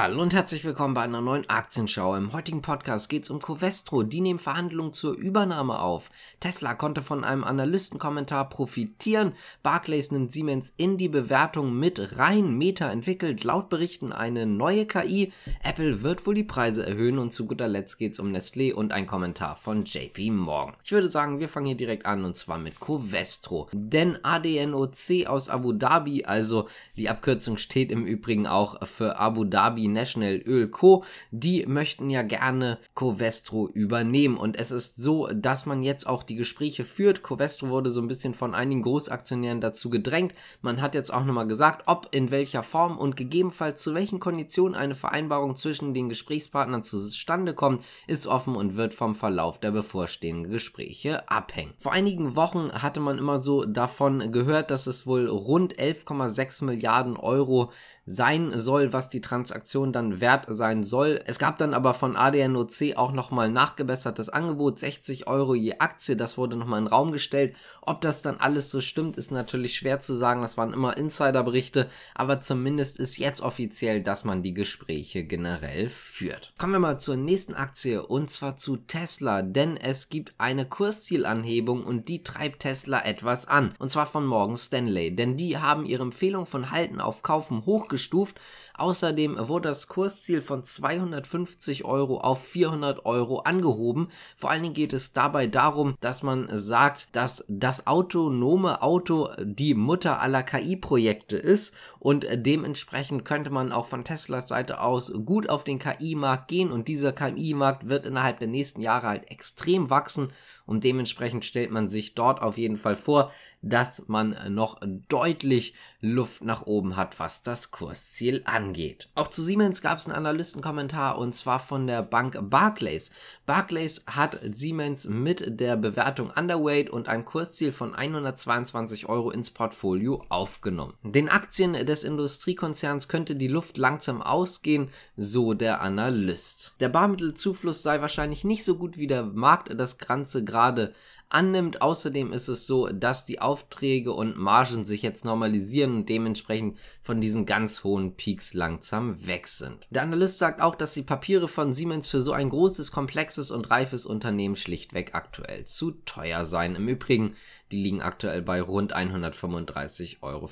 Hallo und herzlich willkommen bei einer neuen Aktienschau. Im heutigen Podcast geht es um Covestro. Die nehmen Verhandlungen zur Übernahme auf. Tesla konnte von einem Analystenkommentar profitieren. Barclays nimmt Siemens in die Bewertung mit rein. Meta entwickelt laut Berichten eine neue KI. Apple wird wohl die Preise erhöhen und zu guter Letzt geht es um Nestlé und ein Kommentar von JP Morgan. Ich würde sagen, wir fangen hier direkt an und zwar mit Covestro. Denn ADNOC aus Abu Dhabi, also die Abkürzung steht im Übrigen auch für Abu Dhabi National Öl Co., die möchten ja gerne Covestro übernehmen. Und es ist so, dass man jetzt auch die Gespräche führt. Covestro wurde so ein bisschen von einigen Großaktionären dazu gedrängt. Man hat jetzt auch nochmal gesagt, ob in welcher Form und gegebenenfalls zu welchen Konditionen eine Vereinbarung zwischen den Gesprächspartnern zustande kommt, ist offen und wird vom Verlauf der bevorstehenden Gespräche abhängen. Vor einigen Wochen hatte man immer so davon gehört, dass es wohl rund 11,6 Milliarden Euro sein soll, was die Transaktion dann wert sein soll. Es gab dann aber von ADNOC auch nochmal nachgebessertes Angebot, 60 Euro je Aktie, das wurde nochmal in den Raum gestellt. Ob das dann alles so stimmt, ist natürlich schwer zu sagen, das waren immer Insiderberichte, aber zumindest ist jetzt offiziell, dass man die Gespräche generell führt. Kommen wir mal zur nächsten Aktie und zwar zu Tesla, denn es gibt eine Kurszielanhebung und die treibt Tesla etwas an. Und zwar von Morgan Stanley, denn die haben ihre Empfehlung von Halten auf Kaufen hochgestellt hochgestuft. Außerdem wurde das Kursziel von 250 Euro auf 400 Euro angehoben. Vor allen Dingen geht es dabei darum, dass man sagt, dass das autonome Auto die Mutter aller KI-Projekte ist und dementsprechend könnte man auch von Teslas Seite aus gut auf den KI-Markt gehen und dieser KI-Markt wird innerhalb der nächsten Jahre halt extrem wachsen und dementsprechend stellt man sich dort auf jeden Fall vor, dass man noch deutlich Luft nach oben hat, was das Kursziel angeht. Auch zu Siemens gab es einen Analystenkommentar und zwar von der Bank Barclays. Barclays hat Siemens mit der Bewertung Underweight und einem Kursziel von 122 Euro ins Portfolio aufgenommen. Den Aktien des Industriekonzerns könnte die Luft langsam ausgehen, so der Analyst. Der Barmittelzufluss sei wahrscheinlich nicht so gut wie der Markt das Ganze gerade annimmt. Außerdem ist es so, dass die Aufträge und Margen sich jetzt normalisieren und dementsprechend von diesen ganz hohen Peaks langsam weg sind. Der Analyst sagt auch, dass die Papiere von Siemens für so ein großes, komplexes und reifes Unternehmen schlichtweg aktuell zu teuer seien. Im Übrigen die liegen aktuell bei rund 135,64 Euro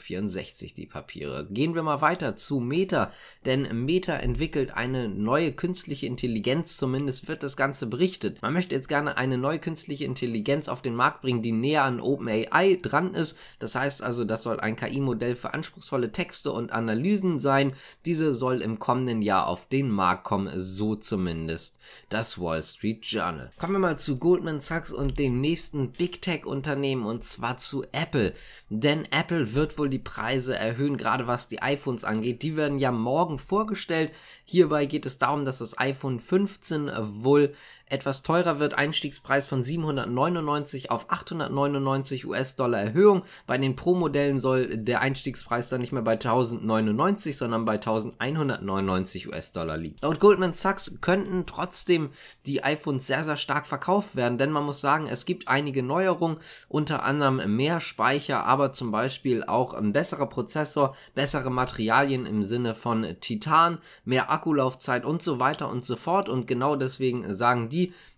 die Papiere. Gehen wir mal weiter zu Meta, denn Meta entwickelt eine neue künstliche Intelligenz, zumindest wird das Ganze berichtet. Man möchte jetzt gerne eine neue künstliche Intelligenz auf den Markt bringen, die näher an OpenAI dran ist. Das heißt also, das soll ein KI-Modell für anspruchsvolle Texte und Analysen sein. Diese soll im kommenden Jahr auf den Markt kommen, so zumindest das Wall Street Journal. Kommen wir mal zu Goldman Sachs und den nächsten Big Tech Unternehmen und zwar zu Apple. Denn Apple wird wohl die Preise erhöhen, gerade was die iPhones angeht. Die werden ja morgen vorgestellt. Hierbei geht es darum, dass das iPhone 15 wohl etwas teurer wird. Einstiegspreis von 799 auf 899 US-Dollar Erhöhung. Bei den Pro-Modellen soll der Einstiegspreis dann nicht mehr bei 1099, sondern bei 1199 US-Dollar liegen. Laut Goldman Sachs könnten trotzdem die iPhones sehr, sehr stark verkauft werden, denn man muss sagen, es gibt einige Neuerungen, unter anderem mehr Speicher, aber zum Beispiel auch ein besserer Prozessor, bessere Materialien im Sinne von Titan, mehr Akkulaufzeit und so weiter und so fort. Und genau deswegen sagen die,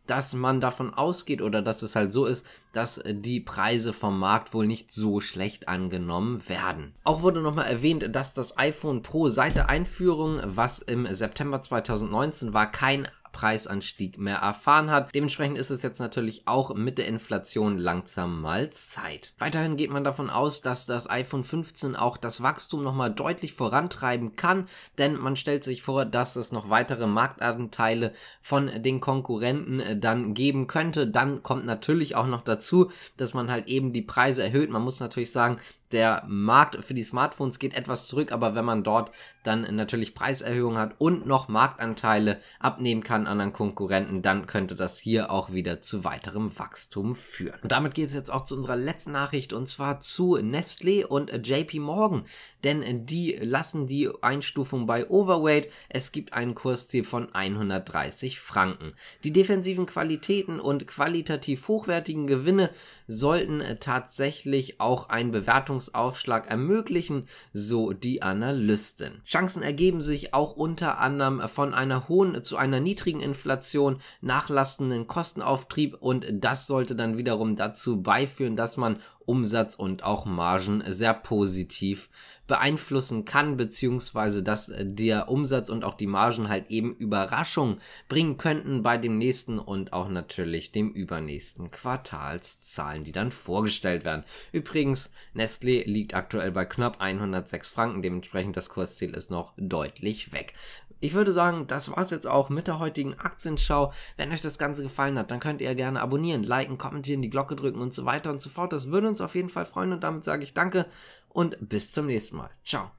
dass man davon ausgeht oder dass es halt so ist, dass die Preise vom Markt wohl nicht so schlecht angenommen werden. Auch wurde nochmal erwähnt, dass das iPhone Pro seit der Einführung, was im September 2019 war, kein Preisanstieg mehr erfahren hat. Dementsprechend ist es jetzt natürlich auch mit der Inflation langsam mal Zeit. Weiterhin geht man davon aus, dass das iPhone 15 auch das Wachstum nochmal deutlich vorantreiben kann, denn man stellt sich vor, dass es noch weitere Marktanteile von den Konkurrenten äh, dann geben könnte. Dann kommt natürlich auch noch dazu, dass man halt eben die Preise erhöht. Man muss natürlich sagen, der Markt für die Smartphones geht etwas zurück, aber wenn man dort dann natürlich Preiserhöhungen hat und noch Marktanteile abnehmen kann an anderen Konkurrenten, dann könnte das hier auch wieder zu weiterem Wachstum führen. Und damit geht es jetzt auch zu unserer letzten Nachricht und zwar zu Nestlé und JP Morgan, denn die lassen die Einstufung bei Overweight. Es gibt einen Kursziel von 130 Franken. Die defensiven Qualitäten und qualitativ hochwertigen Gewinne sollten tatsächlich auch ein Bewertung Zahlungsaufschlag ermöglichen, so die Analysten. Chancen ergeben sich auch unter anderem von einer hohen zu einer niedrigen Inflation, nachlastenden Kostenauftrieb und das sollte dann wiederum dazu beiführen, dass man Umsatz und auch Margen sehr positiv beeinflussen kann, beziehungsweise dass der Umsatz und auch die Margen halt eben Überraschung bringen könnten bei dem nächsten und auch natürlich dem übernächsten Quartalszahlen, die dann vorgestellt werden. Übrigens, Nestlé liegt aktuell bei knapp 106 Franken, dementsprechend das Kursziel ist noch deutlich weg ich würde sagen, das war's jetzt auch mit der heutigen Aktienschau. Wenn euch das Ganze gefallen hat, dann könnt ihr gerne abonnieren, liken, kommentieren, die Glocke drücken und so weiter und so fort. Das würde uns auf jeden Fall freuen und damit sage ich danke und bis zum nächsten Mal. Ciao.